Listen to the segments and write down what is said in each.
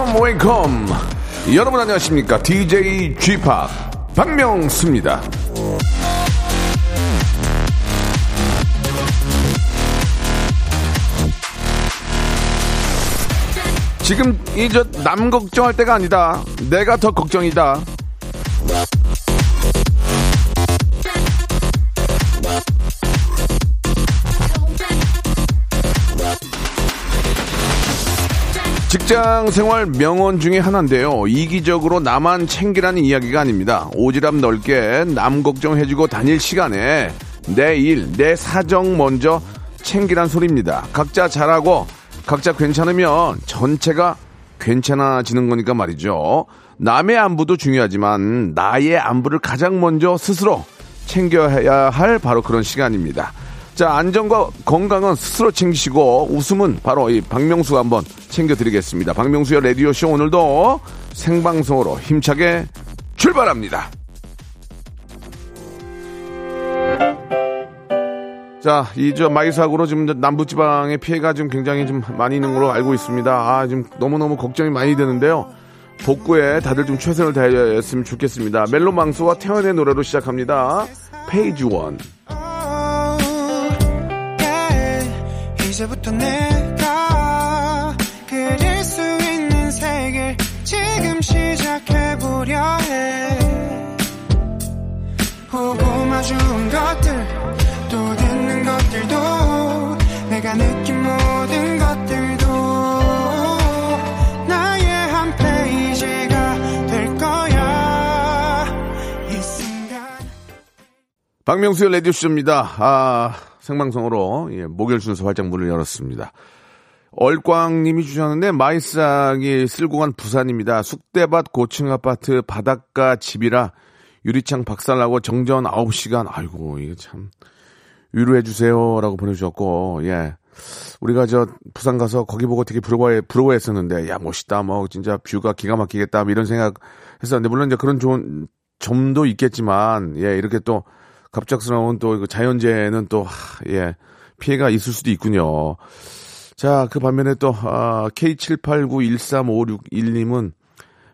Wake up. Wake up 여러분 안녕하십니까? DJ GP 박명수입니다. 지금 이저 남 걱정할 때가 아니다. 내가 더 걱정이다 직장 생활 명언 중에 하나인데요. 이기적으로 나만 챙기라는 이야기가 아닙니다. 오지랖 넓게 남 걱정해주고 다닐 시간에 내 일, 내 사정 먼저 챙기란 소리입니다. 각자 잘하고 각자 괜찮으면 전체가 괜찮아지는 거니까 말이죠. 남의 안부도 중요하지만 나의 안부를 가장 먼저 스스로 챙겨야 할 바로 그런 시간입니다. 자, 안전과 건강은 스스로 챙기시고 웃음은 바로 이 박명수가 한번 챙겨드리겠습니다. 박명수의 라디오쇼 오늘도 생방송으로 힘차게 출발합니다. 자, 이 저 마이삭으로 지금 남부지방의 피해가 좀 굉장히 좀 많이 있는 걸로 알고 있습니다. 아, 지금 너무너무 걱정이 많이 되는데요. 복구에 다들 좀 최선을 다했으면 좋겠습니다. 멜로망스와 태연의 노래로 시작합니다. Page one. 이제부터 내가 그릴 수 있는 세계 지금 시작해보려 해. 보고 마주온 것들 또 듣는 것들도 내가 느낀 모든 것들도 나의 한 페이지가 될 거야. 이 순간. 박명수의 라디오쇼입니다. 아, 생방송으로, 예, 목요일 순서 활짝 문을 열었습니다. 얼광님이 주셨는데, 마이싹이 쓸고 간 부산입니다. 숙대밭 고층 아파트 바닷가 집이라 유리창 박살나고 정전 9시간. 아이고, 이게 참, 위로해 주세요. 라고 보내주셨고, 예. 우리가 저 부산 가서 거기 보고 되게 부러워해, 부러워했었는데, 야, 멋있다. 뭐, 진짜 뷰가 기가 막히겠다. 뭐 이런 생각 했었는데, 물론 이제 그런 좋은 점도 있겠지만, 예, 이렇게 또 갑작스러운 또 자연재해는 또, 하, 예, 피해가 있을 수도 있군요. 자, 그 반면에 또, 아, K78913561님은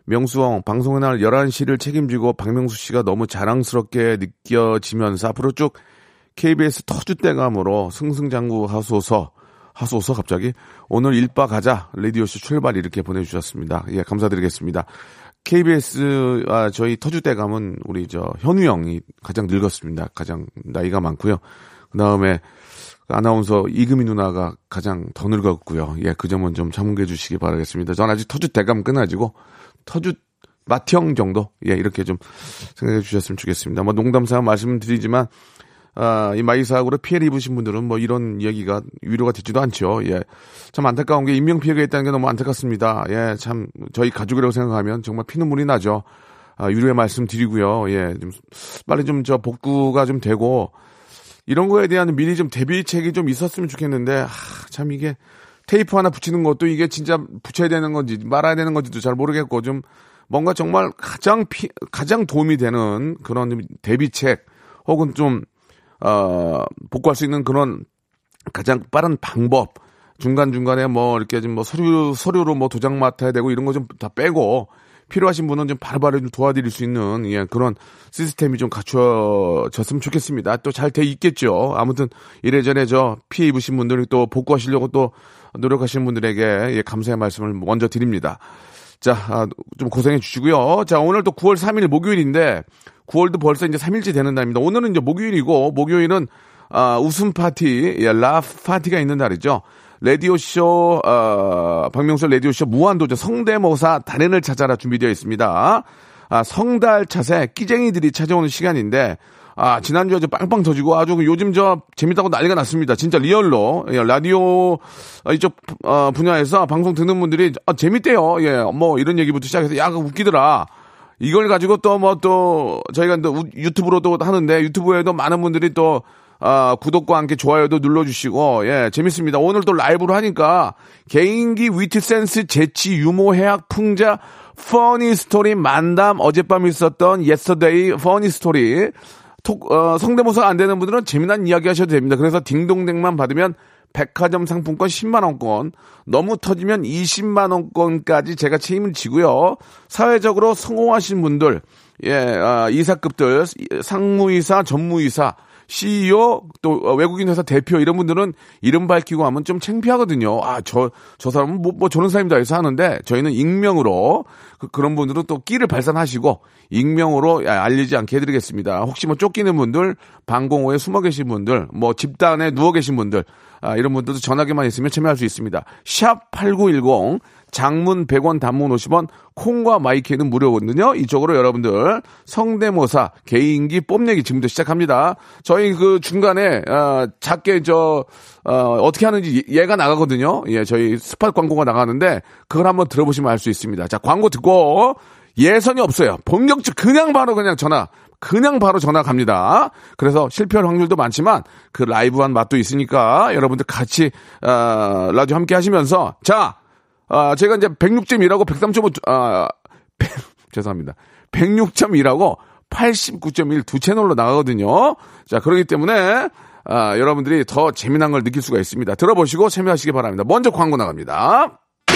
명수형 방송의 날 11시를 책임지고 박명수 씨가 너무 자랑스럽게 느껴지면서 앞으로 쭉 KBS 터줏대감으로 승승장구 하소서 하소서 갑자기 오늘 일바 가자 라디오쇼 출발 이렇게 보내주셨습니다. 예 감사드리겠습니다. KBS 아 저희 터줏대감은 우리 저 현우 형이 가장 늙었습니다. 가장 나이가 많고요. 그 다음에 아나운서 이금희 누나가 가장 더 늙었고요. 예, 그 점은 좀 참고해 주시기 바라겠습니다. 전 아직 터줏 대감 끊어지고 터줏 맏형 정도 예 이렇게 좀 생각해 주셨으면 좋겠습니다. 뭐 농담삼아 말씀드리지만 아, 이 마이 사고로 피해를 입으신 분들은 뭐 이런 이야기가 위로가 되지도 않죠. 예. 참 안타까운 게 인명 피해가 있다는 게 너무 안타깝습니다. 예, 참 저희 가족이라고 생각하면 정말 피눈물이 나죠. 아, 위로의 말씀 드리고요. 예, 좀 빨리 좀 저 복구가 좀 되고 이런 거에 대한 미리 좀 대비책이 좀 있었으면 좋겠는데 아, 참 이게 테이프 하나 붙이는 것도 이게 진짜 붙여야 되는 건지 말아야 되는 건지도 잘 모르겠고 좀 뭔가 정말 가장 피, 가장 도움이 되는 그런 좀 대비책 혹은 좀 어, 복구할 수 있는 그런 가장 빠른 방법 중간중간에 뭐 이렇게 좀뭐 서류 서류로 뭐 도장 맡아야 되고 이런 거 좀 다 빼고 필요하신 분은 좀 바로바로 좀 도와드릴 수 있는 예, 그런 시스템이 좀 갖춰졌으면 좋겠습니다. 또 잘 돼 있겠죠. 아무튼 이래저래 저 피해 입으신 분들이 또 복구하시려고 또 노력하시는 분들에게 예, 감사의 말씀을 먼저 드립니다. 자, 아, 좀 고생해 주시고요. 자, 오늘 또 9월 3일 목요일인데 9월도 벌써 이제 3일째 되는 날입니다. 오늘은 이제 목요일이고 목요일은 아, 웃음 파티, 예, 라프 파티가 있는 날이죠. 라디오쇼, 어, 박명수 라디오쇼 무한도전 성대모사 달인을 찾아라 준비되어 있습니다. 아, 성달차세 끼쟁이들이 찾아오는 시간인데, 아, 지난주에 저 빵빵 터지고 아주 요즘 저 재밌다고 난리가 났습니다. 진짜 real로. 예, 라디오 어, 이쪽 어, 분야에서 방송 듣는 분들이 아, 재밌대요. 예, 뭐 이런 얘기부터 시작해서 야, 그 웃기더라. 이걸 가지고 또 뭐또 저희가 또 우- 유튜브로 도 하는데 유튜브에도 많은 분들이 또 아, 구독과 함께 좋아요도 눌러주시고, 예, 재밌습니다. 오늘 또 라이브로 하니까 개인기 위트 센스 재치 유머 해학 풍자 funny story 만담 어젯밤 있었던 yesterday funny story talk, 어, 성대모사 안 되는 분들은 재미난 이야기 하셔도 됩니다. 그래서 딩동댕만 받으면 백화점 상품권 10만원권, 너무 터지면 20만원권까지 제가 책임을 지고요. 사회적으로 성공하신 분들, 예, 아, 이사급들, 상무이사, 전무이사, CEO, 또 어, 외국인 회사 대표 이런 분들은 이름 밝히고 하면 좀 창피하거든요. 아, 저, 저 사람은 뭐, 뭐 저런 사람이다 해서 하는데 저희는 익명으로 그, 런 분들은 또 끼를 발산하시고 익명으로 알리지 않게 해드리겠습니다. 혹시 뭐 쫓기는 분들, 방공호에 숨어 계신 분들, 뭐 집단에 누워 계신 분들, 아, 이런 분들도 전화기만 있으면 참여할 수 있습니다. 샵 8910 장문 100원 단문 50원 콩과 마이크는 무료거든요. 이쪽으로 여러분들 성대모사 개인기 뽐내기 지금부터 시작합니다. 저희 그 중간에 어, 작게 저 어, 어떻게 하는지 얘가 나가거든요. 예, 저희 스팟 광고가 나가는데 그걸 한번 들어보시면 알 수 있습니다. 자, 광고 듣고 예선이 없어요. 본격적 그냥 바로 그냥 전화 그냥 바로 전화 갑니다. 그래서 실패할 확률도 많지만 그 라이브한 맛도 있으니까 여러분들 같이 어, 라디오 함께 하시면서 자, 어, 제가 이제 106.1하고 103.5 아, 100, 죄송합니다. 106.1하고 89.1 두 채널로 나가거든요. 자, 그렇기 때문에 아, 여러분들이 더 재미난 걸 느낄 수가 있습니다. 들어보시고 참여하시기 바랍니다. 먼저 광고 나갑니다.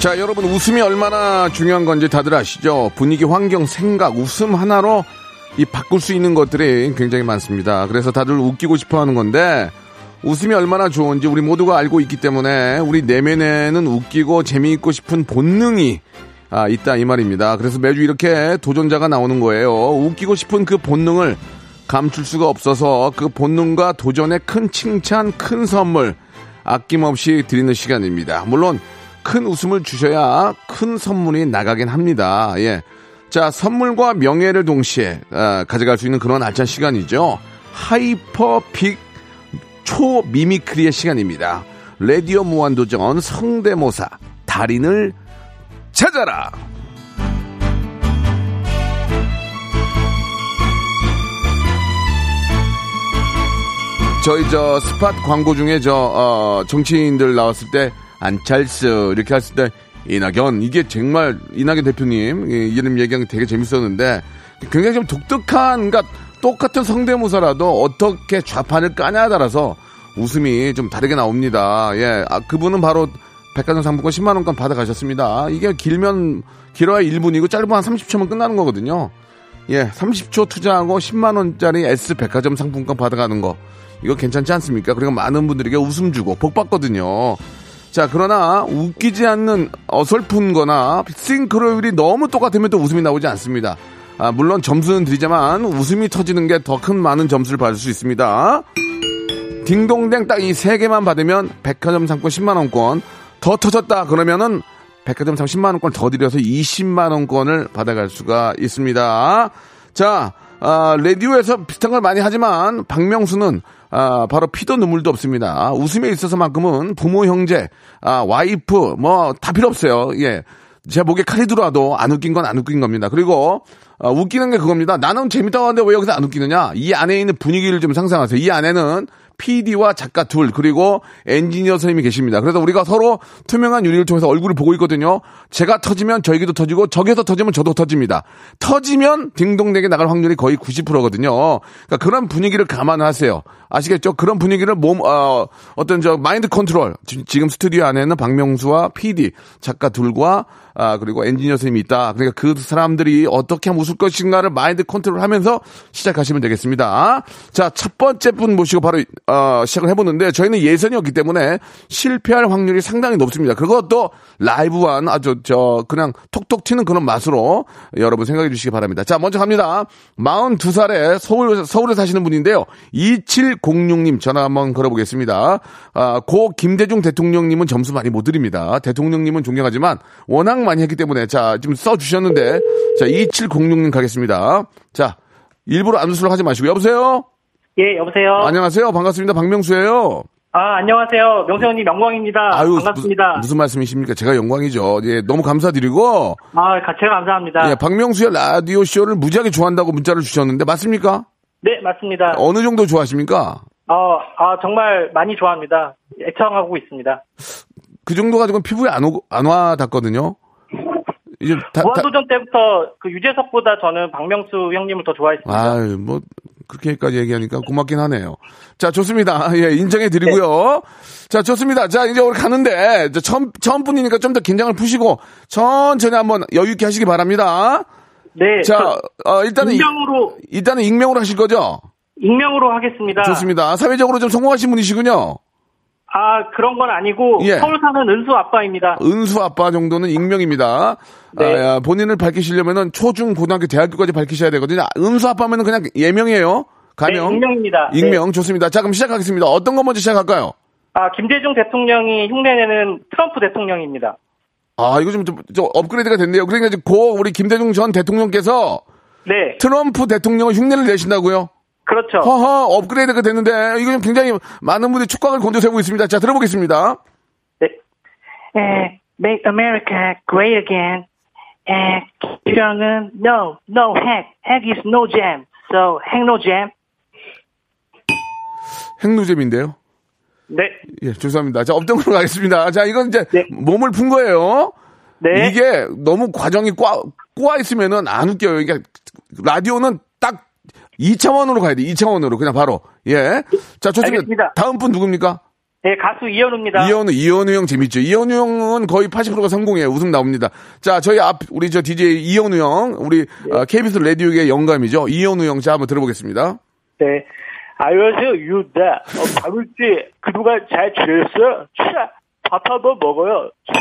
자, 여러분 웃음이 얼마나 중요한 건지 다들 아시죠? 분위기, 환경, 생각, 웃음 하나로 이 바꿀 수 있는 것들이 굉장히 많습니다. 그래서 다들 웃기고 싶어 하는 건데 웃음이 얼마나 좋은지 우리 모두가 알고 있기 때문에 우리 내면에는 웃기고 재미있고 싶은 본능이 아, 있다 이 말입니다. 그래서 매주 이렇게 도전자가 나오는 거예요. 웃기고 싶은 그 본능을 감출 수가 없어서 그 본능과 도전에 큰 칭찬, 큰 선물 아낌없이 드리는 시간입니다. 물론 큰 웃음을 주셔야 큰 선물이 나가긴 합니다. 예. 자, 선물과 명예를 동시에 아, 가져갈 수 있는 그런 알찬 시간이죠. hyper big 초 mimicry의 시간입니다. 레디오 무한도전 성대모사 달인을 찾아라. 저희 저 spot 광고 중에 저 어, 정치인들 나왔을 때 안철수 이렇게 했을 때 이낙연 이게 정말 이낙연 대표님 이 이름 얘기하는 게 되게 재밌었는데 굉장히 좀 독특한 그러니까 똑같은 성대모사라도 어떻게 좌판을 까냐에 따라서 웃음이 좀 다르게 나옵니다. 예, 아, 그분은 바로 백화점 상품권 10만 원권 받아가셨습니다. 이게 길면 길어야 1분이고 짧으면 한 30초면 끝나는 거거든요. 예, 30초 투자하고 10만 원짜리 S 백화점 상품권 받아가는 거 이거 괜찮지 않습니까? 그리고 많은 분들에게 웃음 주고 복 받거든요. 자, 그러나 웃기지 않는 어설픈 거나 싱크로율이 너무 똑같으면 또 웃음이 나오지 않습니다. 아, 물론 점수는 드리지만 웃음이 터지는 게 더 큰 많은 점수를 받을 수 있습니다. 딩동댕 딱 이 세 개만 받으면 백화점 상권 10만원권 더 터졌다 그러면은 백화점 상권 10만원권 더 드려서 20만원권을 받아갈 수가 있습니다. 자, 아, 라디오에서 비슷한 걸 많이 하지만 박명수는 아, 바로 피도 눈물도 없습니다. 웃음에 있어서만큼은 부모, 형제, 아, 와이프, 뭐, 다 필요 없어요. 예. 제 목에 칼이 들어와도 안 웃긴 건 안 웃긴 겁니다. 그리고, 어, 웃기는 게 그겁니다. 나는 재밌다고 하는데 왜 여기서 안 웃기느냐? 이 안에 있는 분위기를 좀 상상하세요. 이 안에는 PD와 작가 둘, 그리고 엔지니어 선생님이 계십니다. 그래서 우리가 서로 투명한 유리를 통해서 얼굴을 보고 있거든요. 제가 터지면 저에게도 터지고, 저기서 터지면 저도 터집니다. 터지면 딩동댕에 나갈 확률이 거의 90%거든요. 그러니까 그런 분위기를 감안하세요. 아시겠죠? 그런 분위기를 몸, 어, 어떤 저 mind control. 지, 지금 스튜디오 안에는 박명수와 PD, 작가 둘과 아, 그리고 엔지니어 선생님이 있다. 그러니까 그 사람들이 어떻게 하면 웃을 것인가를 mind control 하면서 시작하시면 되겠습니다. 자, 첫 번째 분 모시고 바로, 어, 시작을 해보는데 저희는 예선이 없기 때문에 실패할 확률이 상당히 높습니다. 그것도 라이브한 아주 저, 그냥 톡톡 튀는 그런 맛으로 여러분 생각해 주시기 바랍니다. 자, 먼저 갑니다. 42살에 서울, 서울에 사시는 분인데요. 2706님 전화 한번 걸어보겠습니다. 아, 고 김대중 대통령님은 점수 많이 못 드립니다. 대통령님은 존경하지만 워낙 많이 했기 때문에 자, 지금 써 주셨는데 자, 2706님 가겠습니다. 자, 일부러 안수를 하지 마시고 여보세요? 예, 여보세요. 안녕하세요. 반갑습니다. 박명수예요. 아, 안녕하세요. 명수 형님 영광입니다. 아유, 반갑습니다. 무슨, 무슨 말씀이십니까? 제가 영광이죠. 예, 너무 감사드리고 아, 가- 제가 감사합니다. 예, 박명수의 라디오 쇼를 무지하게 좋아한다고 문자를 주셨는데 맞습니까? 네, 맞습니다. 어느 정도 좋아하십니까? 어, 아, 정말 많이 좋아합니다. 애청하고 있습니다. 그 정도 가지고는 피부에 안, 오, 안 와 닿거든요. 이제 다, 다, 무한도전 때부터 그 유재석보다 저는 박명수 형님을 더 좋아했습니다. 아유, 뭐, 그렇게까지 얘기하니까 고맙긴 하네요. 자, 좋습니다. 예, 인정해 드리고요. 자, 좋습니다. 자, 이제 우리 가는데, 처음, 처음 분이니까 좀 더 긴장을 푸시고, 천천히 한번 여유있게 하시기 바랍니다. 네. 자, 어, 일단은, 이- 익명으로, 일단은 익명으로 하실 거죠? 익명으로 하겠습니다. 좋습니다. 사회적으로 좀 성공하신 분이시군요. 아, 그런 건 아니고, 예. 서울 사는 은수 아빠입니다. 은수 아빠 정도는 익명입니다. 네. 아, 본인을 밝히시려면은 초중 고등학교 대학교까지 밝히셔야 되거든요. 은수 아빠면은 그냥 예명이에요. 네, 가명. 익명입니다. 네. 익명 좋습니다. 자 그럼 시작하겠습니다. 어떤 거 먼저 시작할까요? 아, 김대중 대통령이 흉내내는 트럼프 대통령입니다. 아 이거 좀, 좀, 좀 업그레이드가 됐네요. 그러니까 이제 고 우리 김대중 전 대통령께서 네, 트럼프 대통령을 흉내를 내신다고요? 그렇죠. 허허 업그레이드가 됐는데 이거 좀 굉장히 많은 분들이 축각을 곤두세우고 있습니다. 자 들어보겠습니다. 네. 에, make America great again. 에, 기령은 no, no hack. Hack is no jam. So, hack no jam. 핵노잼인데요. 네. 예 죄송합니다. 자 up tempo로 가겠습니다. 자 이건 이제 네. 몸을 푼 거예요. 네. 이게 너무 과정이 꽈, 꼬아 있으면은 안 웃겨요. 이게 라디오는 딱 2차원으로 가야 돼. 2차원으로 그냥 바로. 예. 자, 좋습니다. 알겠습니다. 다음 분 누굽니까? 네, 가수 이현우입니다. 이현우, 이현우 형 재밌죠. 이현우 형은 거의 80%가 성공이에요. 웃음 나옵니다. 자, 저희 앞 우리 저 DJ 이현우 형, 우리 네. 어, KBS 라디오의 영감이죠. 이현우 형, 자 한번 들어보겠습니다. 네. 안녕하세요, 유다. 어, 가물지, 그동안 잘 지냈어? 차, 밥 한번 먹어요. 차.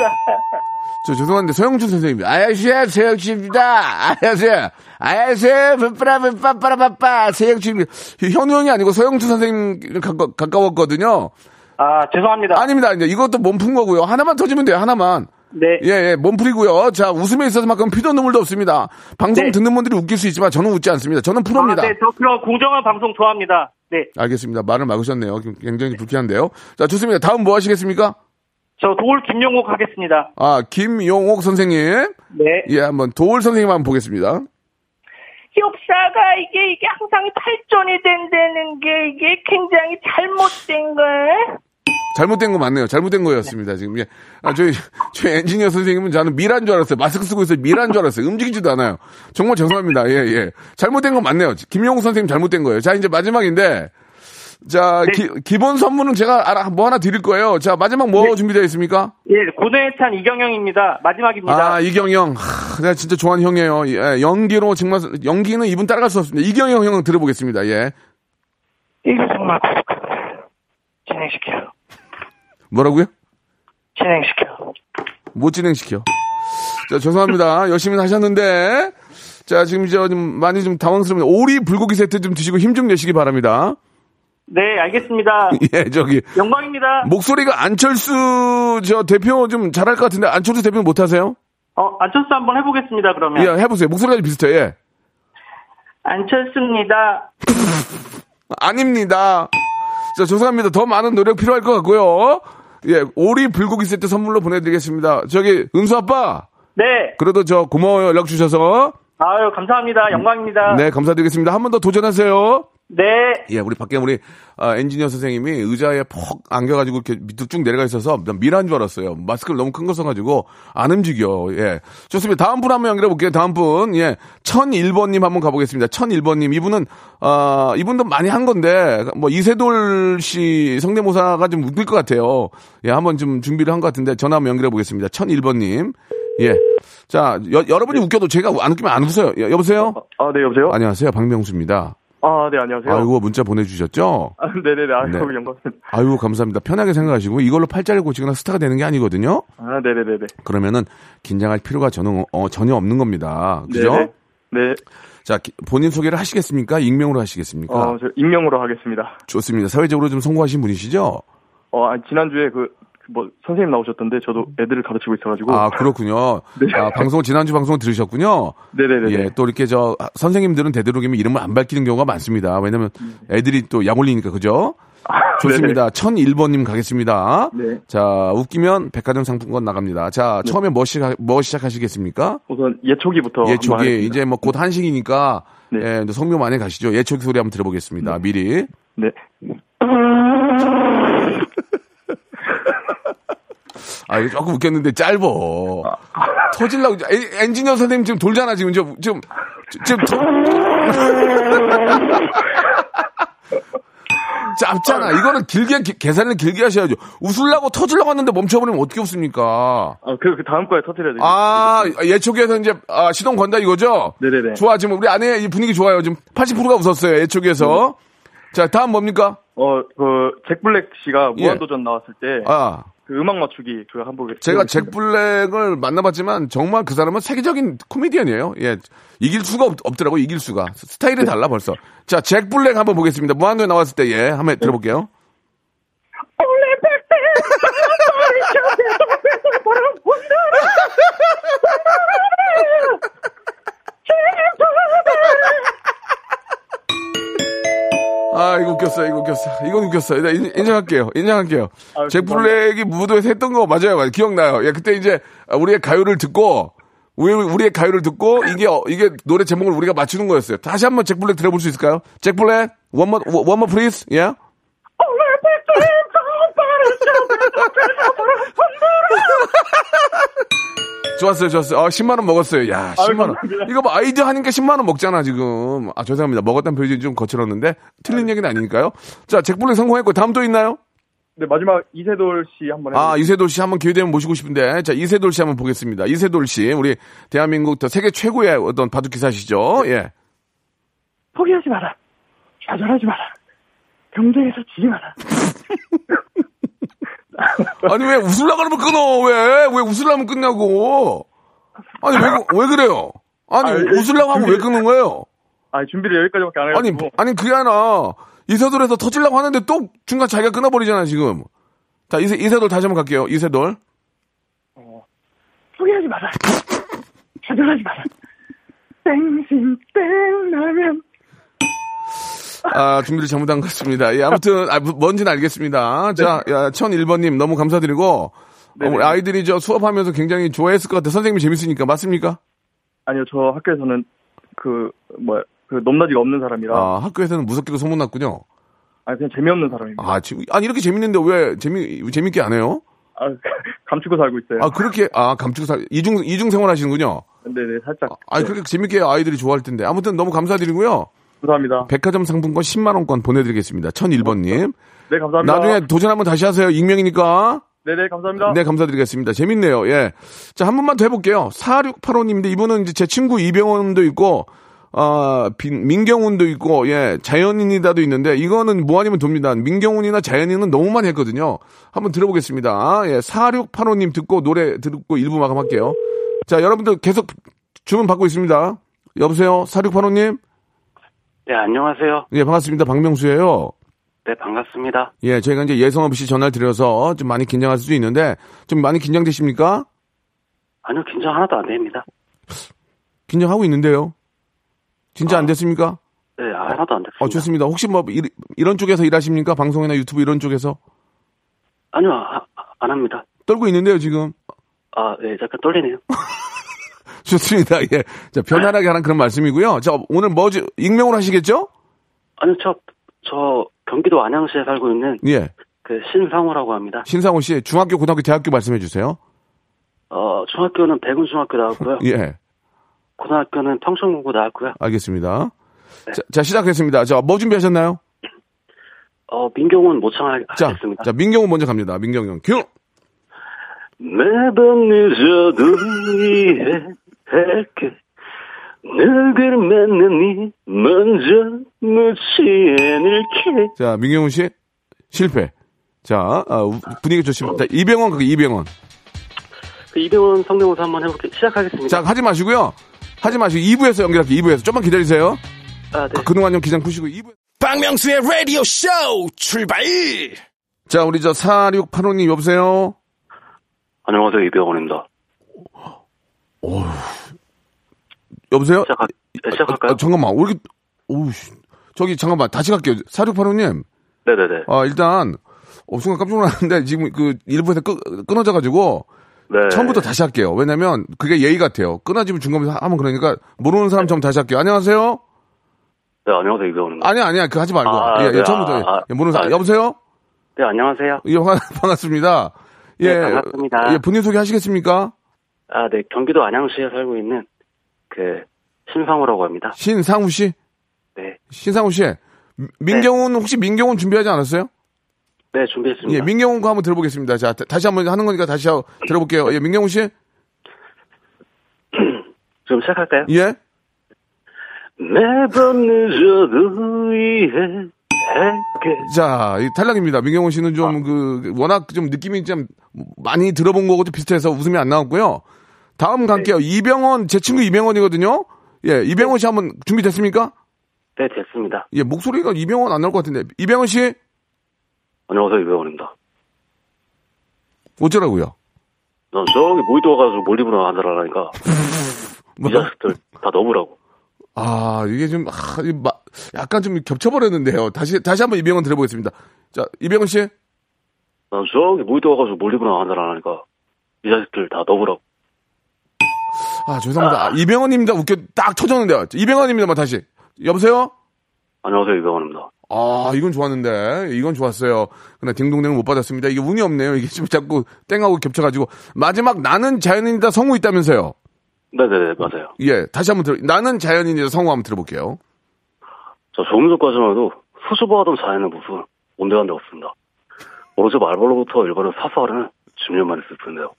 저 죄송한데 서영준 선생님, 안녕하세요, 서영준입니다. 안녕하세요, 안녕하세요, 빠빠라 빠빠라 빠빠 서영준입니다. 현우 형이 아니고 서영준 선생님 가까, 가까웠거든요. 아, 죄송합니다. 아닙니다. 이제 이것도 몸푼 거고요. 하나만 터지면 돼요. 하나만. 네. 예, 예, 몸풀이고요. 자, 웃음에 있어서만큼 피도 눈물도 없습니다. 방송 네. 듣는 분들이 웃길 수 있지만 저는 웃지 않습니다. 저는 프로입니다. 아, 네, 저 그런 공정한 방송 좋아합니다. 네. 알겠습니다. 말을 막으셨네요. 굉장히 불쾌한데요. 자, 좋습니다. 다음 뭐 하시겠습니까? 저 도울 김용옥 하겠습니다. 아, 김용옥 선생님. 네. 예, 한번 도울 선생님 한번 보겠습니다. 역사가 이게 이게 항상 발전이 된다는 게 이게 굉장히 잘못된 걸. 잘못된 거 맞네요. 잘못된 거였습니다. 지금. 예. 아, 저희, 저희 엔지니어 선생님은 저는 미란 줄 알았어요. 마스크 쓰고 있어요. 미란 줄 알았어요. 움직이지도 않아요. 정말 죄송합니다. 예, 예. 잘못된 건 맞네요. 김용욱 선생님 잘못된 거예요. 자, 이제 마지막인데. 자, 기, 본 선물은 제가 알아, 뭐 하나 드릴 거예요. 자, 마지막 뭐 준비되어 있습니까? 예, 고뇌찬 이경영입니다. 마지막입니다. 아, 이경영. 하, 내가 진짜 좋아하는 형이에요. 예, 연기로 정말, 연기는 이분 따라갈 수 없습니다. 이경영 형은 들어보겠습니다. 예. 이거 정말 구속하다. 진행시켜. 뭐라고요? 진행시켜. 못 진행시켜. 자, 죄송합니다. 열심히 하셨는데. 자, 지금 저 좀 많이 좀 당황스럽네요. 오리 불고기 세트 좀 드시고 힘 좀 내시기 바랍니다. 네, 알겠습니다. 예, 저기. 영광입니다. 목소리가 안철수 저 대표 좀 잘할 것 같은데 안철수 대표는 못 하세요? 어, 안철수 한번 해보겠습니다, 그러면. 예, 해보세요. 목소리가 좀 비슷해. 예. 안철수입니다. 아닙니다. 자, 죄송합니다. 더 많은 노력 필요할 것 같고요. 예, 오리 불고기 세트 선물로 보내드리겠습니다. 저기, 은수 아빠. 네. 그래도 저 고마워요. 연락 주셔서. 아유, 감사합니다. 영광입니다. 네, 감사드리겠습니다. 한 번 더 도전하세요. 네. 예, 우리 밖에 우리 아, 엔지니어 선생님이 의자에 퍽 안겨가지고 이렇게 밑으로 쭉 내려가 있어서 난 미라인 줄 알았어요. 마스크를 너무 큰 거 써가지고 안 움직여. 예, 좋습니다. 다음 분 한번 연결해 볼게요. 다음 분, 예, 1001번님 한번 가보겠습니다. 1001번님 이분은 아 이분도 많이 한 건데 뭐 이세돌 씨 성대모사가 좀 웃길 것 같아요. 예, 한번 좀 준비를 한 것 같은데 전화 한번 연결해 보겠습니다. 1001번님, 예. 자, 여, 여러분이 웃겨도 제가 안 웃기면 안 웃어요. 여, 여보세요? 아, 네, 여보세요? 안녕하세요. 박명수입니다. 아, 네, 안녕하세요. 아이고, 문자 보내주셨죠? 아, 네네네. 아이고, 네. 영광입니다. 아이고, 감사합니다. 편하게 생각하시고, 이걸로 팔자를 고치거나 스타가 되는 게 아니거든요? 아, 네네네네. 그러면은, 긴장할 필요가 저는, 어, 전혀 없는 겁니다. 그죠? 네네. 네. 자, 기- 본인 소개를 하시겠습니까? 익명으로 하시겠습니까? 어, 저 익명으로 하겠습니다. 좋습니다. 사회적으로 좀 성공하신 분이시죠? 어, 아, 지난주에 그, 그 뭐, 선생님 나오셨던데, 저도 애들을 가르치고 있어가지고. 아, 그렇군요. 네. 아, 방송, 지난주 방송 들으셨군요? 네네네. 예, 또 이렇게 저, 선생님들은 되도록이면 이름을 안 밝히는 경우가 많습니다. 왜냐면 애들이 또 약 올리니까, 그죠? 좋습니다. 1001번님 가겠습니다. 네. 자, 웃기면 백화점 상품권 나갑니다. 자, 처음에 뭐, 시작, 뭐 시작하시겠습니까? 우선 예초기부터. 예초기. 이제 뭐 곧 한식이니까, 네. 예, 성묘 만에 가시죠. 예초기 소리 한번 들어보겠습니다. 미리. 네. 아, 이거 조금 웃겼는데 짧어. 터질라고. 에- 엔지니어 선생님 지금 돌잖아, 지금. 좀, 좀, 지금 더. 짧잖아. 이거는 길게, 기- 계산을 길게 하셔야죠. 웃으려고 터질라고 하는데 멈춰버리면 어떻게 웃습니까? 아, 그, 그 다음 거에 터트려야 돼요. 아, 예초기에서 이제, 아, 시동 건다 이거죠? 네네네. 좋아, 지금 우리 안에 이 분위기 좋아요. 지금 80%가 웃었어요, 예초기에서. 자, 다음 뭡니까? 어, 그, 잭 블랙 씨가 예. 무한도전 나왔을 때, 아, 그 음악 맞추기, 그 한번. 제가 잭 블랙을 만나봤지만 정말 그 사람은 세계적인 코미디언이에요. 예. 이길 수가 없, 더라고 이길 수가. 스타일이 달라 벌써. 자, 잭 블랙 한번 보겠습니다. 무한도에 나왔을 때 예, 한번 들어볼게요. 아, 이거 웃겼어, 이거 웃겼어. 이건 웃겼어. 일단 인- 인정할게요. 인정할게요. 아, 잭 블랙이 무도에서 했던 거 맞아요. 맞아요. 기억나요. 예, 그때 이제 우리의 가요를 듣고, 우리, 우리의 가요를 듣고, 이게, 어, 이게 노래 제목을 우리가 맞추는 거였어요. 다시 한번 잭 블랙 들어볼 수 있을까요? 잭 블랙, one more, one more please, 예? 좋았어요, 좋았어요. 아, 10만원 먹었어요. 야, 10만원. 이거 뭐 아이디어 하니까 10만원 먹잖아, 지금. 아, 죄송합니다. 먹었다는 표현이 좀 거칠었는데, 틀린 얘기는 아니니까요. 자, 잭블랙 성공했고, 다음 또 있나요? 네, 마지막 이세돌 씨 한번 아. 이세돌 씨 한번 기회 되면 모시고 싶은데, 자, 이세돌 씨 한번 보겠습니다. 이세돌 씨, 우리 대한민국 더 세계 최고의 어떤 바둑 기사시죠? 예. 포기하지 마라. 좌절하지 마라. 경쟁에서 지지 마라. 아니, 왜 웃으려고 그러면 끊어? 왜? 왜 웃으려면 끊냐고? 아니, 왜, 그- 왜 그래요? 아니, 아, 웃으려고 하면 왜 끊는 거예요? 아, 준비를 여기까지밖에 안 아니, 해가지고. 아니, 그게 아니라, 이세돌에서 터질라고 하는데 또 중간 자기가 끊어버리잖아, 지금. 자, 이세, 이세돌 다시 한번 갈게요. 이세돌. 포기하지 마라. 좌절하지 마라. 땡신 땡라면. 아, 준비를 잘못한 것 같습니다. 예, 아무튼, 아, 뭐- 뭔지는 알겠습니다. 자, 야, 1001번님 너무 감사드리고, 어, 아이들이 저 수업하면서 굉장히 좋아했을 것 같아요. 선생님이 재밌으니까. 맞습니까? 아니요, 저 학교에서는 그, 뭐야, 그 넘나지가 없는 사람이라. 아, 학교에서는 무섭게도 소문났군요. 아, 그냥 재미없는 사람입니다. 아, 지금, 아니, 이렇게 재밌는데 왜 재미, 재밌게 안 해요? 아, 감추고 살고 있어요. 아, 그렇게, 아, 감추고 살, 이중, 이중 생활 하시는군요. 네네, 살짝. 아, 그렇게 재밌게 아이들이 좋아할 텐데. 아무튼 너무 감사드리고요. 감사합니다. 백화점 상품권 10만 원권 보내드리겠습니다. 1001번님. 네, 감사합니다. 나중에 도전 한번 다시 하세요. 익명이니까. 네네, 감사합니다. 네, 감사드리겠습니다. 재밌네요. 예. 자, 한 번만 더 해볼게요. 4685님인데 이분은 이제 제 친구 이병헌도 있고, 아, 빈- 민경훈도 있고, 예, 자연인이다도 있는데, 이거는 뭐 아니면 돕니다. 민경훈이나 자연인은 너무 많이 했거든요. 한번 들어보겠습니다. 예, 4685님 듣고 노래 듣고 일부 마감할게요. 자, 여러분들 계속 주문 받고 있습니다. 여보세요? 4685님? 네, 안녕하세요. 예, 반갑습니다. 박명수예요 네, 반갑습니다. 예, 저희가 이제 예성 없이 전화를 드려서 좀 많이 긴장할 수도 있는데, 좀 많이 긴장되십니까? 아니요, 긴장 하나도 안 됩니다. 긴장하고 있는데요. 진짜 안 됐습니까? 네, 하나도 안 됐습니다. 어, 좋습니다. 혹시 뭐 이, 이런 쪽에서 일하십니까? 방송이나 유튜브 이런 쪽에서 아니요, 아, 안 합니다. 떨고 있는데요, 지금. 아, 네, 약간 떨리네요. 좋습니다. 예. 자, 편안하게 하는 그런 말씀이고요. 자, 오늘 뭐지? 익명으로 하시겠죠? 아니요, 저, 저, 경기도 안양시에 살고 있는 예. 그 신상호라고 합니다. 신상호 씨, 중학교, 고등학교, 대학교 말씀해 주세요. 어, 중학교는 백운중학교 나왔고요. 예. 고등학교는 평촌공고 나왔고요. 알겠습니다. 자, 자, 시작했습니다. 자, 뭐 준비하셨나요? 어, 민경훈 자, 모창하겠습니다. 자, 민경훈 먼저 갑니다. 민경훈. 큐! 매번 늦어도 이해 할게. 누굴 만났니? 먼저 묻지 않을게. 자, 민경훈 씨 실패. 자, 아, 우- 분위기 좋습니다. 이병헌 그 이병헌. 그 이병헌 성대모사 한번 해볼게. 시작하겠습니다. 자, 하지 마시고요. 하지 마시고 2부에서 연결할게요. 2부에서 좀만 기다리세요. 아, 네. 그동안 좀 기장 푸시고 2부. 박명수의 라디오 쇼 출발! 자, 우리 저 4685님 여보세요. 안녕하세요, 이병헌입니다. 여보세요? 시작하, 네, 시작할까요? 아, 잠깐만. 왜 이렇게 오우 씨. 저기 잠깐만. 다시 갈게요. 4685님. 네네네. 아, 일단 어, 순간 깜짝 놀랐는데 지금 그 일부에서 끊, 끊어져 가지고 네. 처음부터 다시 할게요. 왜냐면 그게 예의 같아요. 끊어지면 중간에서 하면 그러니까 모르는 사람 처음 다시 할게요. 안녕하세요. 네, 안녕하세요, 이병헌입니다. 아니야, 아니야. 그 하지 말고. 아, 예, 예, 네, 처음부터. 아, 예, 모르는 사람. 아, 여보세요? 네, 안녕하세요. 예, 반- 반갑습니다. 예. 네, 반갑습니다. 예, 본인 소개 하시겠습니까? 아, 네, 경기도 안양시에 살고 있는 그 신상우라고 합니다. 신상우 씨? 네, 신상우 씨. 미- 민경훈 혹시 민경훈 준비하지 않았어요? 네, 준비했습니다. 예, 민경훈 거 한번 들어보겠습니다. 자, 다- 다시 한번 하는 거니까 다시 하- 들어볼게요. 예, 민경훈 씨? 좀 시작할까요? 예? 매번 늦어도 이해할게. 자, 이 탈락입니다. 민경훈 씨는 좀 그, 워낙 좀 느낌이 좀 많이 들어본 거하고 비슷해서 웃음이 안 나왔고요. 다음 갈게요. 이병헌, 제 친구 이병헌이거든요? 예, 이병헌 씨 한번 준비됐습니까? 네, 됐습니다. 예, 목소리가 이병헌 안 나올 것 같은데. 이병헌 씨? 안녕하세요, 이병헌입니다. 어쩌라고요? 난 저기 모이도 와가지고 몰리브나 하느라니까 뭐? 이 자식들 다 넣으라고. 아, 이게 좀, 아, 약간 좀 겹쳐버렸는데요. 다시, 다시 한번 이병헌 들어보겠습니다. 자, 이병헌 씨? 난 저기 모이도 와가지고 몰리브나 하느라니까 이 자식들 다 넣으라고. 아, 죄송합니다. 아, 이병헌입니다. 웃겨, 딱 터졌는데요. 이병헌입니다. 뭐 다시. 여보세요? 안녕하세요, 이병헌입니다. 아, 이건 좋았는데. 이건 좋았어요. 그러나 딩동댕을 못 받았습니다. 이게 운이 없네요. 이게 지금 자꾸 땡하고 겹쳐가지고. 마지막 나는 자연인이다 성우 있다면서요. 네네네, 맞아요. 예, 다시 한번 들어, 나는 자연인이다 성우 한번 들어볼게요. 저 조금 전까지만 해도 수줍어하던 자에는 무슨 온데간데 없습니다. 오로지 말벌로부터 일본을 사수하려는 10년만 있을 뿐인데요.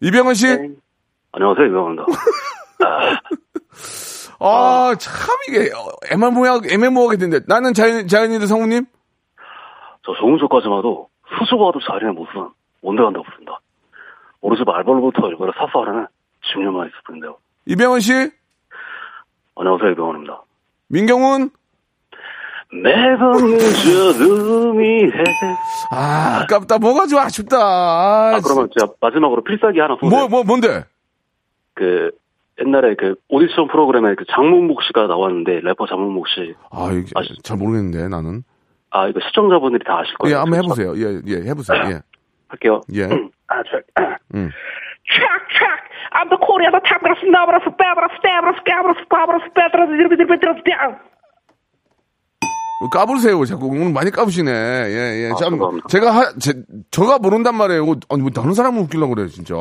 이병헌 씨? 안녕하세요, 이병헌입니다. 아, 참 이게 애매모호하, 애매모호하게 된데. 나는 자연, 자연인이다 성우님? 저 조금 전까지만 해도 수줍어하던 자에는 무슨 온데간데 없습니다. 오로지 말벌로부터 일본을 사수하려는 10년만 있을 뿐인데요. 이병헌 씨? 안녕하세요, 이병헌입니다. 민경훈? 매번 늦어도 미해. 아, 아깝다. 뭐가 좀 아쉽다. 아, 아, 그러면 제가 마지막으로 필살기 하나 소개. 뭐, 뭐, 뭔데? 그, 옛날에 그 오디션 프로그램에 그 장문복 씨가 나왔는데, 래퍼 장문복 씨. 아, 이게 아, 잘 모르겠는데, 나는. 아, 이거 시청자분들이 다 아실 거예요. 예, 한번 해보세요. 예, 예, 해보세요. 예. 할게요. 예. 아, 저, 음. Chuck, Chuck, I'm the Korean, the top, the snubber, the stabber, the stabber, the scabber, the spabber, the spatter, the zibber, zibber, zibber, down. 뭐 까불세요, 자꾸. 오늘 많이 까부시네. 예, 예. 아, 참. 제가 하, 제, 저가 모른단 말이에요. 아니, 뭐, 다른 사람을 웃기려고 그래요, 진짜.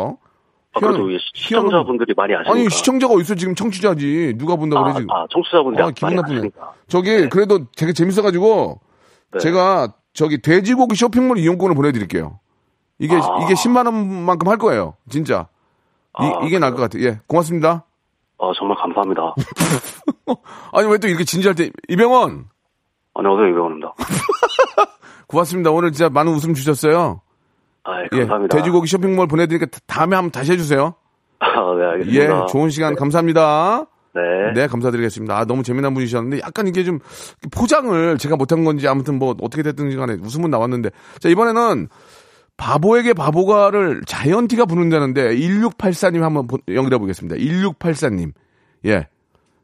아, 그래도 시청자분들이 많이 아시니까. 아니, 시청자가 어디서 지금 청취자지. 누가 본다고 그래, 아, 지금. 아, 청취자분들이 아, 기분 나쁘네. 저기, 그래도 되게 재밌어가지고, 네. 제가 저기 돼지고기 쇼핑몰 이용권을 보내드릴게요. 이게, 아. 이게 10만 원만큼 할 거예요. 진짜. 이, 아, 이게 나을 것 같아요. 예, 고맙습니다. 아, 정말 감사합니다. 아니, 왜 또 이렇게 진지할 때, 이병헌! 안녕하세요, 이병헌입니다. 고맙습니다. 오늘 진짜 많은 웃음 주셨어요. 아, 예, 예, 감사합니다. 돼지고기 쇼핑몰 보내드리니까 다음에 한번 다시 해주세요. 아, 네, 예, 알겠습니다. 좋은 시간 감사합니다. 네. 네, 감사드리겠습니다. 아, 너무 재미난 분이셨는데 약간 이게 좀 포장을 제가 못한 건지 아무튼 뭐 어떻게 됐든지 간에 웃음은 나왔는데 자, 이번에는 바보에게 바보가를 자이언티가 부른다는데 1684님 한번 보- 연결해 보겠습니다. 1684님. 예.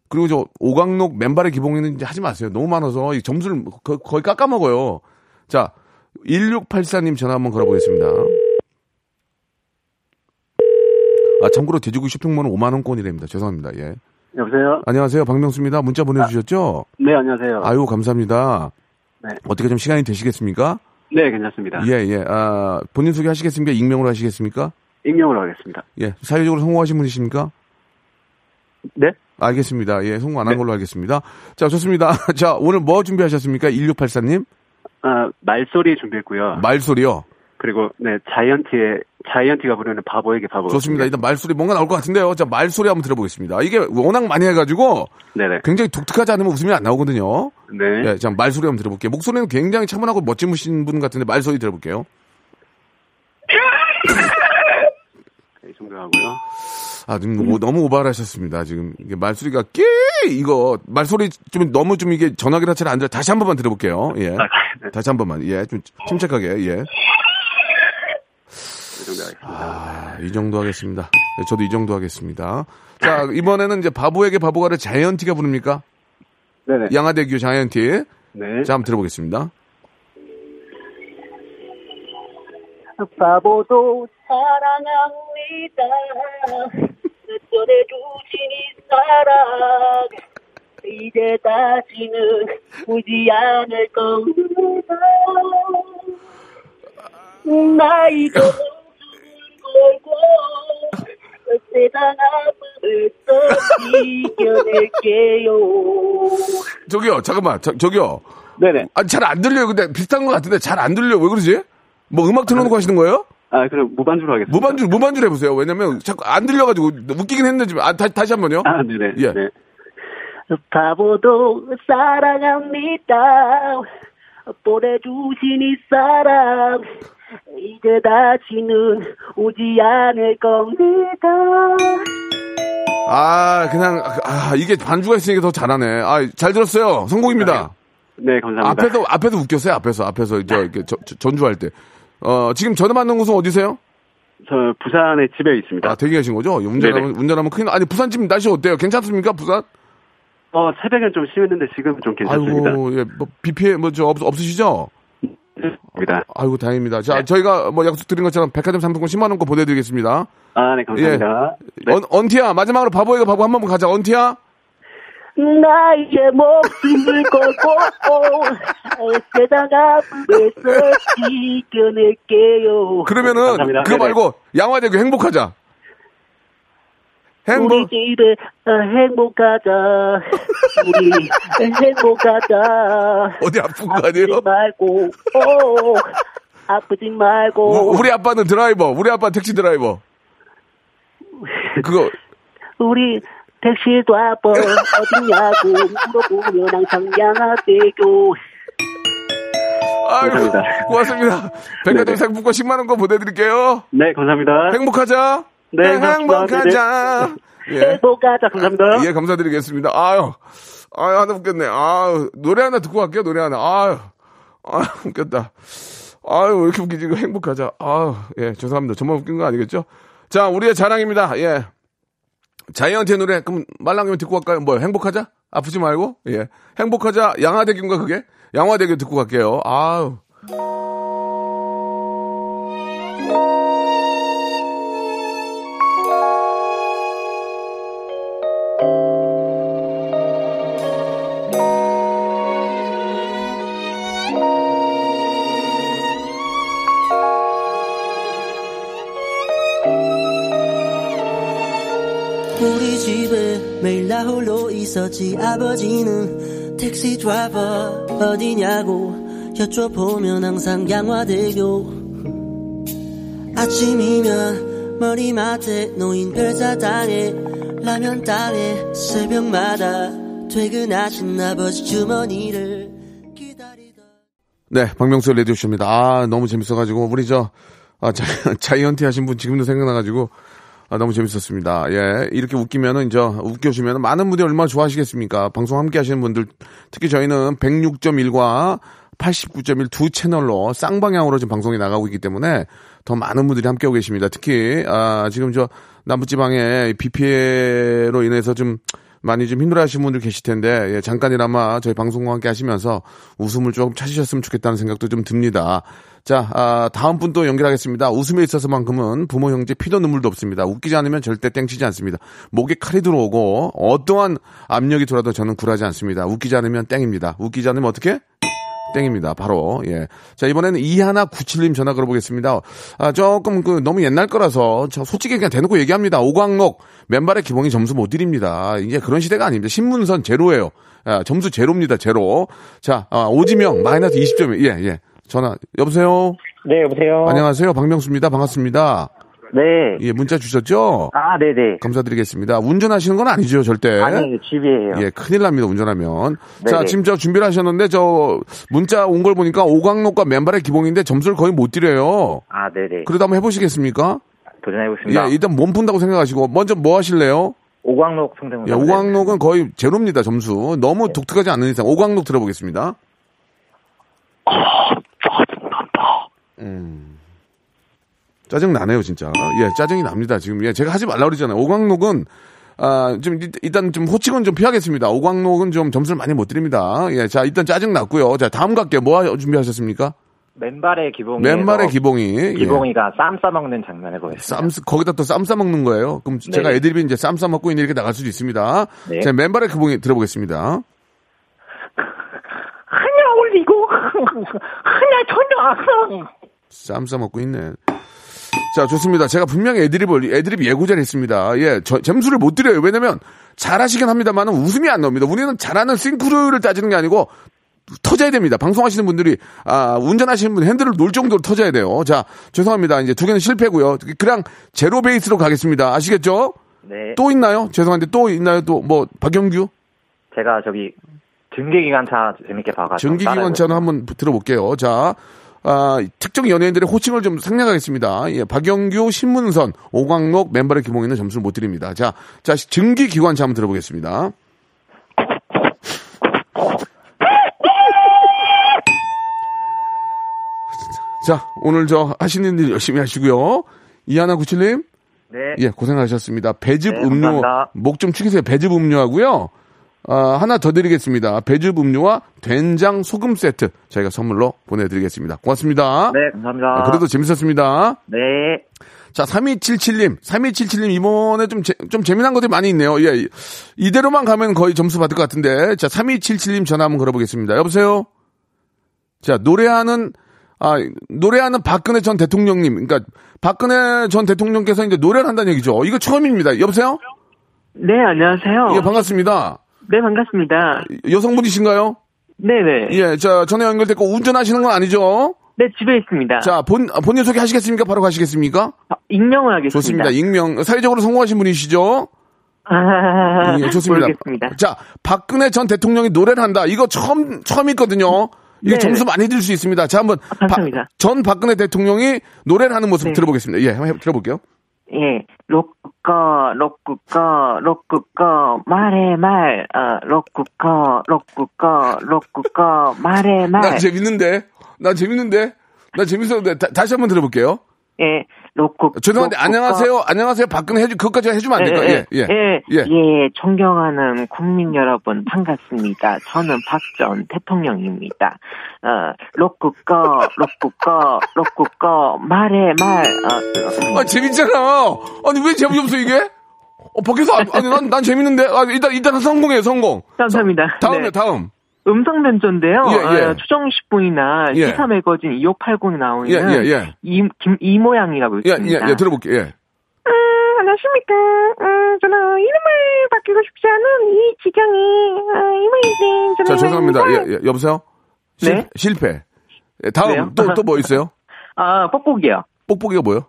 그리고 저 오강록 맨발의 기봉이는 이제 하지 마세요. 너무 많아서 이 점수를 거, 거의 깎아먹어요. 자, 1684님 전화 한번 걸어보겠습니다. 아, 참고로 돼지고기 쇼핑몰은 5만원권이랍니다. 죄송합니다. 예. 여보세요? 안녕하세요. 박명수입니다. 문자 보내주셨죠? 네, 안녕하세요. 아유, 감사합니다. 네. 어떻게 좀 시간이 되시겠습니까? 네, 괜찮습니다. 예, 예. 아, 본인 소개 하시겠습니까? 익명으로 하시겠습니까? 익명으로 하겠습니다. 예. 사회적으로 성공하신 분이십니까? 네? 알겠습니다. 예, 성공 안한 걸로 알겠습니다. 자, 좋습니다. 자, 오늘 뭐 준비하셨습니까? 1684님? 아, 말소리 준비했고요. 말소리요. 그리고 네 자이언티의 자이언티가 부르는 바보에게 바보. 좋습니다. 일단 말소리 뭔가 나올 것 같은데요. 자, 말소리 한번 들어보겠습니다. 이게 워낙 많이 해가지고 네네. 굉장히 독특하지 않으면 웃음이 안 나오거든요. 네. 예, 자, 말소리 한번 들어볼게요. 목소리는 굉장히 차분하고 멋지신 분 같은데 말소리 들어볼게요. 이 정도 하고요. 아, 지금 오- 너무 오버하셨습니다. 지금 이게 말소리가 깨 이거 말소리 좀 너무 좀 이게 전화기라 잘안 들어. 다시 한 번만 들어볼게요. 예. 다시 한 번만. 예. 좀 침착하게. 예. 아, 이 정도 하겠습니다. 네, 저도 이 정도 하겠습니다. 자, 이번에는 이제 바보에게 바보가를 자이언티가 부릅니까? 네네. 양화대교 자이언티. 네. 자, 한번 들어보겠습니다. 바보도 사랑합니다. 전해주신 이 사랑 이제 다시는 오지 않을 겁니다. 나이도 걸고 세상 앞을 또 이겨낼게요. 저기요, 잠깐만. 저, 저기요. 네네. 아, 잘안 들려요. 근데 비슷한 것 같은데 잘 안 들려요. 왜 그러지? 뭐 음악 틀어놓고 하시는 거예요? 아 그럼 무반주로 하겠습니다. 무반주, 무반주로 해보세요. 왜냐면 자꾸 안 들려가지고 웃기긴 했는데. 아, 다시, 다시 한 번요. 아 네네. 예. 네. 바보도 사랑합니다. 보내주신 이 사랑 이제 다시는 오지 않을 겁니다. 아, 그냥, 아, 이게 반주가 있으니까 더 잘하네. 아, 잘 들었어요. 성공입니다. 네 감사합니다. 앞에서, 앞에서 웃겼어요. 앞에서, 앞에서, 저, 이렇게 저- 저- 전주할 때. 어, 지금 전화 받는 곳은 어디세요? 저 부산에 집에 있습니다. 아, 대기 하신 거죠? 운전하면, 운전하면 큰일, 나- 아니, 부산 지금 날씨 어때요? 괜찮습니까? 부산? 어 새벽엔 좀 심했는데 지금은 좀 괜찮습니다. 아이고, 예, 뭐, 비 피해, 뭐, 저, 없, 없으시죠? 입니다. 아이고, 다행입니다. 자, 네. 저희가 뭐 약속 드린 것처럼 백화점 상품권 10만원 거 보내드리겠습니다. 아 네 감사합니다. 네. 언, 언티야, 마지막으로 바보에게 바보 한 번만 가자. 언티야? 나의 목숨을 걸고 세상 앞에서 이겨낼게요. 그러면은, 감사합니다. 그거. 말고, 양화대교 행복하자. 행복, 우리 집에 어, 행복하자. 우리 행복하자. 어디 아픈 거 아니에요? 아프지 말고, 오, 아프지 말고. 우- 우리 아빠는 드라이버, 우리 아빠 택시 드라이버. 그거, 우리 택시 드라이버 어디냐고 물어보면 항상 양화대교. 아이고, 감사합니다. 고맙습니다. 백화점. 상품권 10만원 거 보내드릴게요. 네 감사합니다. 행복하자. 네, 감사합니다. 행복하자. 예. 행복하자. 감사합니다. 예, 감사드리겠습니다. 아유, 아유, 하나 웃겼네. 아유, 노래 하나 듣고 갈게요, 노래 하나. 아유, 아유, 웃겼다. 아유, 왜 이렇게 웃기지? 행복하자. 아유, 예, 죄송합니다. 저만 웃긴 거 아니겠죠? 자, 우리의 자랑입니다. 예. 자이언티의 노래, 그럼 말랑이면 듣고 갈까요? 뭐, 행복하자? 아프지 말고? 예. 행복하자. 양화대교인가, 그게? 양화대교 듣고 갈게요. 아유. 우 있었지 아버지는 택시 드라이버 어디냐고 여쭤보면 항상 양화대교 아침이면 머리맡에 놓인 별사탕에 라면 땅에 새벽마다 퇴근하신 아버지 주머니를 네, 박명수 레디오쇼입니다. 아, 너무 재밌어가지고, 우리 저, 아, 자, 자이언티 하신 분 지금도 생각나가지고, 아, 너무 재밌었습니다. 예. 이렇게 웃기면은, 저, 웃겨주면은 많은 분들이 얼마나 좋아하시겠습니까? 방송 함께 하시는 분들, 특히 저희는 106.1과 89.1 두 채널로 쌍방향으로 지금 방송이 나가고 있기 때문에 더 많은 분들이 함께하고 계십니다. 특히, 아, 지금 저, 남부지방에 비 피해로 인해서 좀, 많이 좀 힘들어 하시는 분들 계실 텐데, 예, 잠깐이나마 저희 방송과 함께 하시면서 웃음을 조금 찾으셨으면 좋겠다는 생각도 좀 듭니다. 자, 아, 다음 분 또 연결하겠습니다. 웃음에 있어서만큼은 부모, 형제, 피도 눈물도 없습니다. 웃기지 않으면 절대 땡치지 않습니다. 목에 칼이 들어오고, 어떠한 압력이 들어도 저는 굴하지 않습니다. 웃기지 않으면 땡입니다. 웃기지 않으면 어떻게? 땡입니다. 바로, 예. 자, 이번에는 이하나 97님 전화 걸어보겠습니다. 아, 조금 그 너무 옛날 거라서 저 솔직히 그냥 대놓고 얘기합니다. 오광록 맨발의 기봉이 점수 못 드립니다. 이제 그런 시대가 아닙니다. 신문선 제로예요. 아, 점수 제로입니다. 제로. 자, 아, 오지명 마이너스 20점이에요. 예, 예. 전화 여보세요. 네, 여보세요. 안녕하세요. 박명수입니다. 반갑습니다. 네. 예, 문자 주셨죠? 아, 네네. 감사드리겠습니다. 운전하시는 건 아니죠, 절대. 아니, 집이에요. 예, 큰일 납니다, 운전하면. 네네. 자, 지금 저 준비를 하셨는데, 저, 문자 온 걸 보니까 오광록과 맨발의 기봉인데 점수를 거의 못 드려요. 아, 네네. 그래도 한번 해보시겠습니까? 도전해보겠습니다. 예, 일단 몸 푼다고 생각하시고, 먼저 뭐 하실래요? 오광록 성대모사. 예, 오광록은 거의 제로입니다, 점수. 너무 독특하지 않는 이상. 오광록 들어보겠습니다. 음. 짜증 나네요, 진짜. 예, 짜증이 납니다, 지금. 예, 제가 하지 말라 그러잖아요. 오광록은, 아, 좀, 일- 일단 좀 호칭은 좀 피하겠습니다. 오광록은 좀 점수를 많이 못 드립니다. 예, 자, 일단 짜증 났고요. 자, 다음 갈게요. 뭐 하- 준비하셨습니까? 맨발의 기봉이. 맨발의 기봉이. 예. 기봉이가 쌈 싸 먹는 장면을 보였습니다. 쌈, 싸- 거기다 또 쌈 싸 먹는 거예요. 그럼 제가 네네. 애드립이 이제 쌈 싸 먹고 있는 이렇게 나갈 수도 있습니다. 네. 자, 맨발의 기봉이 들어보겠습니다. 하나 올리고 하나 전화 쌈 싸 먹고 있네. 자, 좋습니다. 제가 분명히 애드립을, 애드립 예고자를 했습니다. 예, 저, 점수를 못 드려요. 왜냐면, 잘하시긴 합니다만 웃음이 안 나옵니다. 우리는 잘하는 싱크로율을 따지는 게 아니고, 터져야 됩니다. 방송하시는 분들이, 아, 운전하시는 분 핸들을 놓을 정도로 터져야 돼요. 자, 죄송합니다. 이제 두 개는 실패고요. 그냥 제로 베이스로 가겠습니다. 아시겠죠? 네. 또 있나요? 죄송한데 또 있나요? 또, 뭐, 박영규? 제가 저기 증기기관차 재밌게 봐가지고. 전기기관차는 한번 들어볼게요. 자, 아, 특정 연예인들의 호칭을 좀 생략하겠습니다. 예, 박영규, 신문선, 오광록, 맨발의 기봉이는 점수를 못 드립니다. 자, 자, 증기 기관차 한번 들어보겠습니다. 자, 오늘 저 하시는 일 열심히 하시고요. 이하나 구칠님, 네. 예, 고생하셨습니다. 배즙 네, 음료. 목 좀 축이세요. 배즙 음료하고요. 아, 하나 더 드리겠습니다. 배즙 음료와 된장 소금 세트 저희가 선물로 보내드리겠습니다. 고맙습니다. 네, 감사합니다. 아, 그래도 재밌었습니다. 네. 자, 3277님, 3277님 이번에 좀, 재, 좀 재미난 것들이 많이 있네요. 예, 이- 이대로만 가면 거의 점수 받을 것 같은데. 자, 3277님 전화 한번 걸어보겠습니다. 여보세요? 자, 노래하는, 아, 노래하는 박근혜 전 대통령님. 그러니까 박근혜 전 대통령께서 이제 노래를 한다는 얘기죠. 이거 처음입니다. 여보세요? 네, 안녕하세요. 예, 반갑습니다. 네, 반갑습니다. 여성분이신가요? 네네. 예, 자, 전화 연결됐고 운전하시는 건 아니죠? 네, 집에 있습니다. 자, 본, 아, 본인 소개 하시겠습니까? 바로 가시겠습니까? 익명을 하겠습니다. 좋습니다. 익명. 사회적으로 성공하신 분이시죠? 아, 예, 좋습니다. 모르겠습니다. 자, 박근혜 전 대통령이 노래를 한다. 이거 처음, 처음 있거든요. 이게 네. 점수 많이 들 수 있습니다. 자, 한번. 감사합니다. 바- 전 박근혜 대통령이 노래를 하는 모습 네. 들어보겠습니다. 예, 한번 해- 들어볼게요. 예, 로꾸꺼, 로꾸꺼, 로꾸꺼, 말해 말, 어, 로꾸꺼, 로꾸꺼, 로꾸꺼, 말해 말. 나 재밌는데? 나 재밌는데? 나 재밌었는데. 다, 다시 한번 들어볼게요. 예, 로꾸. 죄송한데, 로꾸꺼. 안녕하세요. 안녕하세요. 박근혜 해주, 그것까지 해주면 안 될까요? 예, 예. 예, 예. 예, 존경하는 국민 여러분 반갑습니다. 저는 박 전 대통령입니다. 어, 로꾸꺼, 로꾸꺼, 로꾸꺼, 말해 말. 어, 아, 재밌잖아. 아니, 왜 재미 없어, 이게? 어, 밖에서, 안- 아니, 난, 난 재밌는데. 아, 일단, 일단 성공해요, 성공. 감사합니다. 다음에, 네. 다음. 음성 변조인데요. 예, 예. 어, 추정식 분이나 예. 시사 매거진 2580에 나오는 예, 예, 예. 이, 김, 이 모양이라고 예, 있습니다. 예, 예, 들어볼게요. 예. 음, 안녕하십니까. 음, 저는 이름을 바뀌고 싶지 않은 이 지경이, 아, 이모이신. 저는 자, 죄송합니다. 예, 예, 여보세요? 실, 네? 실패. 예, 다음, 왜요? 또, 또 뭐 있어요? 아, 뻐꾸기요. 뽁뽁이가 뭐요?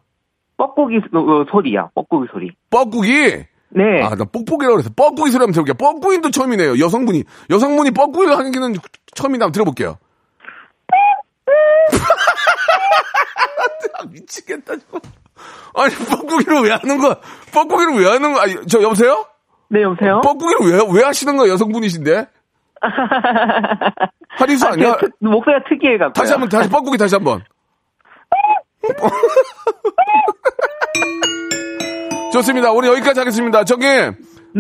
뻐꾸기 소- 어, 소리요. 뻐꾸기 소리. 뻐꾸기? 네. 아, 나 뽁뽁이라고 그래서 뻐꾸기 소리 한번 들어볼게요. 뻐꾸기도 처음이네요. 여성분이. 여성분이 뻐꾸기를 하는 게는 처음이다. 한번 들어볼게요. 아, 미치겠다, 저. 아니, 뻐꾸기를 왜 하는 거야? 뻐꾸기를 왜 하는 거야? 아니, 저, 여보세요? 네, 여보세요? 뻐꾸기를 왜, 왜 하시는 거야, 여성분이신데? 하리수 아, 아니야? 그, 그, 목소리가 특이해갖고. 다시 한 번, 다시 뻐꾸기 다시 한 번. 좋습니다. 우리 여기까지 하겠습니다. 저기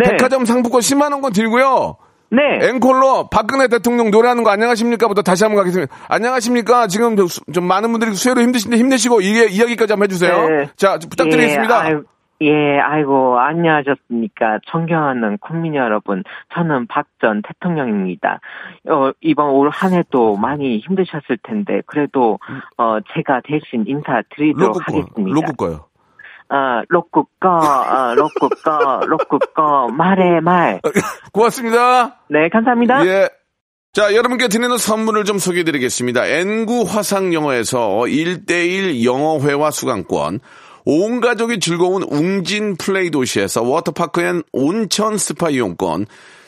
백화점 상품권 10만 원권 드리고요. 네. 앵콜로 박근혜 대통령 노래하는 거 안녕하십니까부터 다시 한번 가겠습니다. 안녕하십니까? 지금 좀, 많은 분들이 수혜로 힘드신데 힘내시고 이게 이야기까지 한번 해주세요. 네. 자 부탁드리겠습니다. 예, 아유, 예, 아이고, 안녕하셨습니까. 존경하는 국민 여러분, 저는 박 전 대통령입니다. 어, 이번 올 한 해도 많이 힘드셨을 텐데, 그래도, 어, 제가 대신 인사드리도록 거, 하겠습니다. 로쿠 거요. 어, 로쿠꺼, 어, 로쿠꺼, 로쿠꺼, 말해 말. 고맙습니다. 네, 감사합니다. 예. 자, 여러분께 드리는 선물을 좀 소개해 드리겠습니다. 엔구 화상 영어에서 1대1 영어회화 수강권, 온 가족이 즐거운 웅진 플레이 도시에서 워터파크 and 온천 스파 이용권,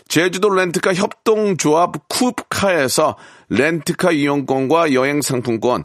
제주도 렌트카 협동조합 쿱카에서 렌트카 이용권과 여행 상품권,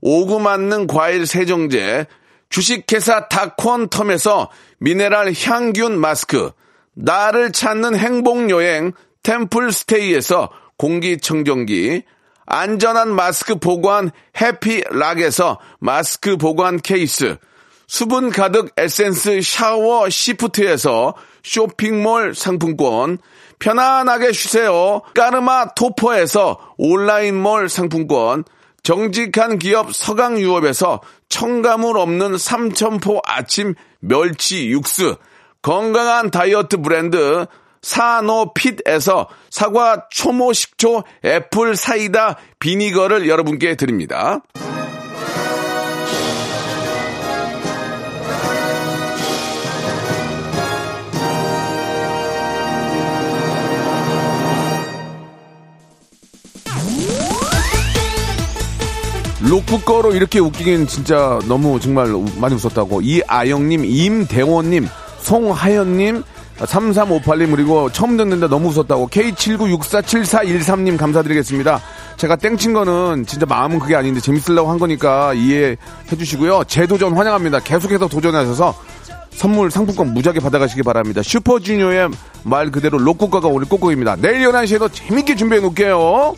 오구 맞는 과일 세정제, 주식회사 다콘텀에서 미네랄 향균 마스크, 나를 찾는 행복여행 템플스테이에서 공기청정기, 안전한 마스크 보관 해피락에서 마스크 보관 케이스, 수분 가득 에센스 샤워 시프트에서 쇼핑몰 상품권, 편안하게 쉬세요. 까르마 토퍼에서 온라인몰 상품권, 정직한 기업 서강유업에서 청가물 없는 삼천포 아침 멸치 육수, 건강한 다이어트 브랜드 사노핏에서 사과 초모 식초 애플 사이다 비니거를 여러분께 드립니다. 로쿠꺼로 이렇게 웃기긴 진짜 너무 정말 많이 웃었다고. 이아영님, 임대원님, 송하연님, 3358님, 그리고 처음 듣는데 너무 웃었다고. K79647413님 감사드리겠습니다. 제가 땡친 거는 진짜 마음은 그게 아닌데 재밌으려고 한 거니까 이해해 주시고요. 재도전 환영합니다. 계속해서 도전하셔서 선물 상품권 무지하게 받아가시기 바랍니다. 슈퍼주니어의 말 그대로 로쿠꺼가 오늘 꼬꼬입니다. 내일 11시에도 재밌게 준비해 놓을게요.